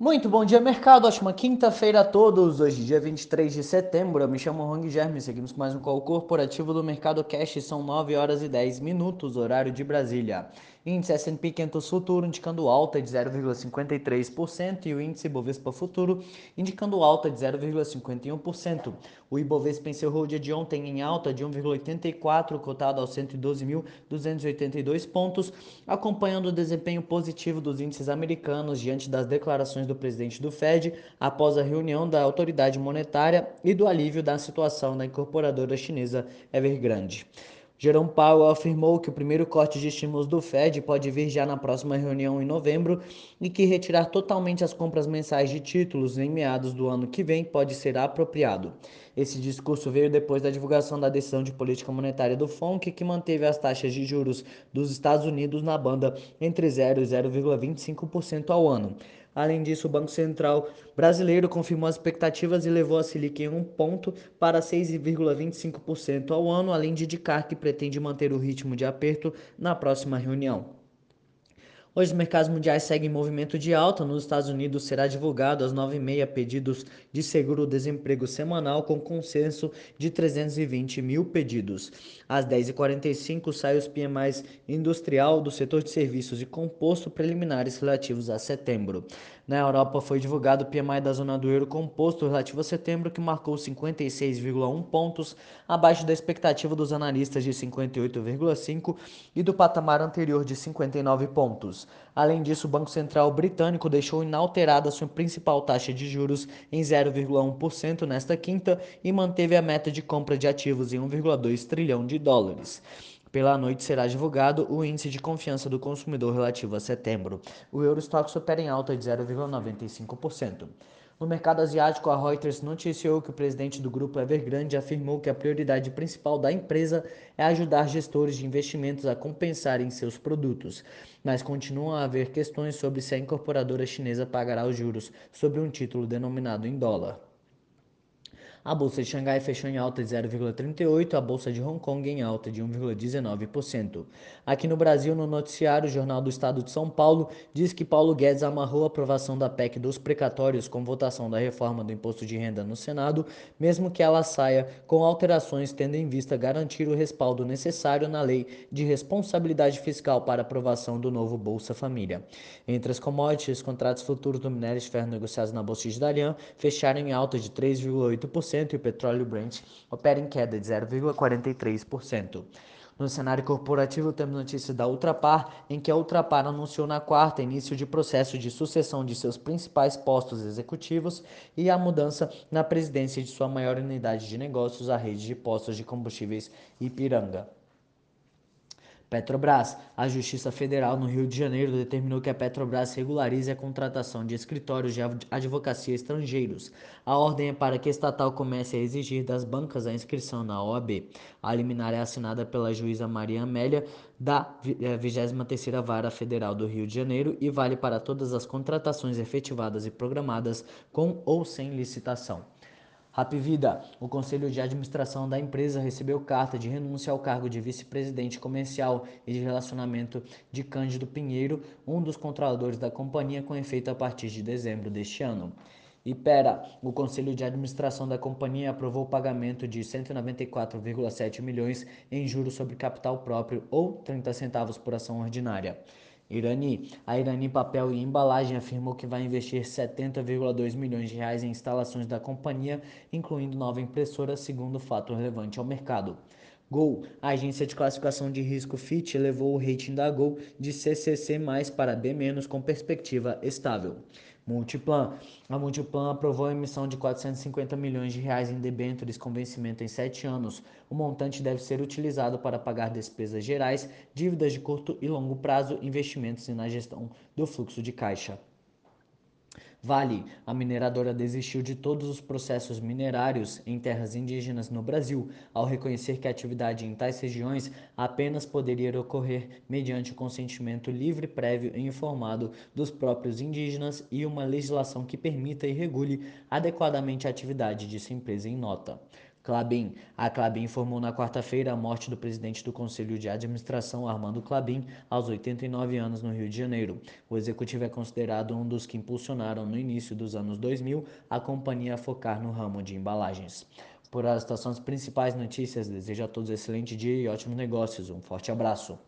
Muito bom dia, mercado. Ótima quinta-feira a todos. Hoje, dia 23 de setembro. Eu me chamo Hong Germe. Seguimos com mais um call corporativo do Mercado Cash. São 9 horas e 10 minutos, horário de Brasília. Índice S&P 500 Futuro indicando alta de 0,53% e o índice Bovespa Futuro indicando alta de 0,51%. O Ibovespa encerrou o dia de ontem em alta de 1,84, cotado aos 112.282 pontos, acompanhando o desempenho positivo dos índices americanos diante das declarações do presidente do Fed após a reunião da autoridade monetária e do alívio da situação da incorporadora chinesa Evergrande. Jerome Powell afirmou que o primeiro corte de estímulos do Fed pode vir já na próxima reunião em novembro e que retirar totalmente as compras mensais de títulos em meados do ano que vem pode ser apropriado. Esse discurso veio depois da divulgação da decisão de política monetária do FONC, que manteve as taxas de juros dos Estados Unidos na banda entre 0 e 0,25% ao ano. Além disso, o Banco Central brasileiro confirmou as expectativas e levou a Selic em um ponto para 6,25% ao ano, além de indicar que pretende manter o ritmo de aperto na próxima reunião. Hoje os mercados mundiais seguem em movimento de alta. Nos Estados Unidos será divulgado às 9h30 pedidos de seguro-desemprego semanal com consenso de 320 mil pedidos. Às 10h45 sai os PMIs industrial do setor de serviços e composto preliminares relativos a setembro. Na Europa foi divulgado o PMI da zona do euro composto relativo a setembro, que marcou 56,1 pontos, abaixo da expectativa dos analistas de 58,5 e do patamar anterior de 59 pontos. Além disso, o Banco Central britânico deixou inalterada sua principal taxa de juros em 0,1% nesta quinta e manteve a meta de compra de ativos em 1,2 trilhão de dólares. Pela noite será divulgado o índice de confiança do consumidor relativo a setembro. O Eurostox opera em alta de 0,95%. No mercado asiático, a Reuters noticiou que o presidente do grupo Evergrande afirmou que a prioridade principal da empresa é ajudar gestores de investimentos a compensarem seus produtos, mas continuam a haver questões sobre se a incorporadora chinesa pagará os juros sobre um título denominado em dólar. A bolsa de Xangai fechou em alta de 0,38, a bolsa de Hong Kong em alta de 1,19%. Aqui no Brasil, no noticiário, o Jornal do Estado de São Paulo diz que Paulo Guedes amarrou a aprovação da PEC dos precatórios com votação da reforma do imposto de renda no Senado, mesmo que ela saia com alterações tendo em vista garantir o respaldo necessário na lei de responsabilidade fiscal para aprovação do novo Bolsa Família. Entre as commodities, contratos futuros do minério de ferro negociados na Bolsa de Dalian fecharam em alta de 3,8% e o petróleo Brent opera em queda de 0,43%. No cenário corporativo, temos notícia da Ultrapar, em que a Ultrapar anunciou na quarta início de processo de sucessão de seus principais postos executivos e a mudança na presidência de sua maior unidade de negócios, a rede de postos de combustíveis Ipiranga. Petrobras. A Justiça Federal no Rio de Janeiro determinou que a Petrobras regularize a contratação de escritórios de advocacia estrangeiros. A ordem é para que a estatal comece a exigir das bancas a inscrição na OAB. A liminar é assinada pela juíza Maria Amélia da 23ª eh, Vara Federal do Rio de Janeiro e vale para todas as contratações efetivadas e programadas com ou sem licitação. Rapvida, o conselho de administração da empresa recebeu carta de renúncia ao cargo de vice-presidente comercial e de relacionamento de Cândido Pinheiro, um dos controladores da companhia, com efeito a partir de dezembro deste ano. Ipera, o conselho de administração da companhia aprovou o pagamento de 194,7 milhões em juros sobre capital próprio ou 30 centavos por ação ordinária. Irani. A Irani Papel e Embalagem afirmou que vai investir 70,2 milhões de reais em instalações da companhia, incluindo nova impressora, segundo fato relevante ao mercado. Gol. A agência de classificação de risco Fitch elevou o rating da Gol de CCC+ para B- com perspectiva estável. Multiplan. A Multiplan aprovou a emissão de 450 milhões de reais em debêntures com vencimento em sete anos. O montante deve ser utilizado para pagar despesas gerais, dívidas de curto e longo prazo, investimentos e na gestão do fluxo de caixa. Vale, a mineradora desistiu de todos os processos minerários em terras indígenas no Brasil, ao reconhecer que a atividade em tais regiões apenas poderia ocorrer mediante o consentimento livre, prévio e informado dos próprios indígenas e uma legislação que permita e regule adequadamente a atividade de sua empresa em nota. Clabin. A Clabin informou na quarta-feira a morte do presidente do Conselho de Administração, Armando Clabin, aos 89 anos no Rio de Janeiro. O executivo é considerado um dos que impulsionaram no início dos anos 2000 a companhia a focar no ramo de embalagens. Por estas são as principais notícias. Desejo a todos um excelente dia e ótimos negócios. Um forte abraço.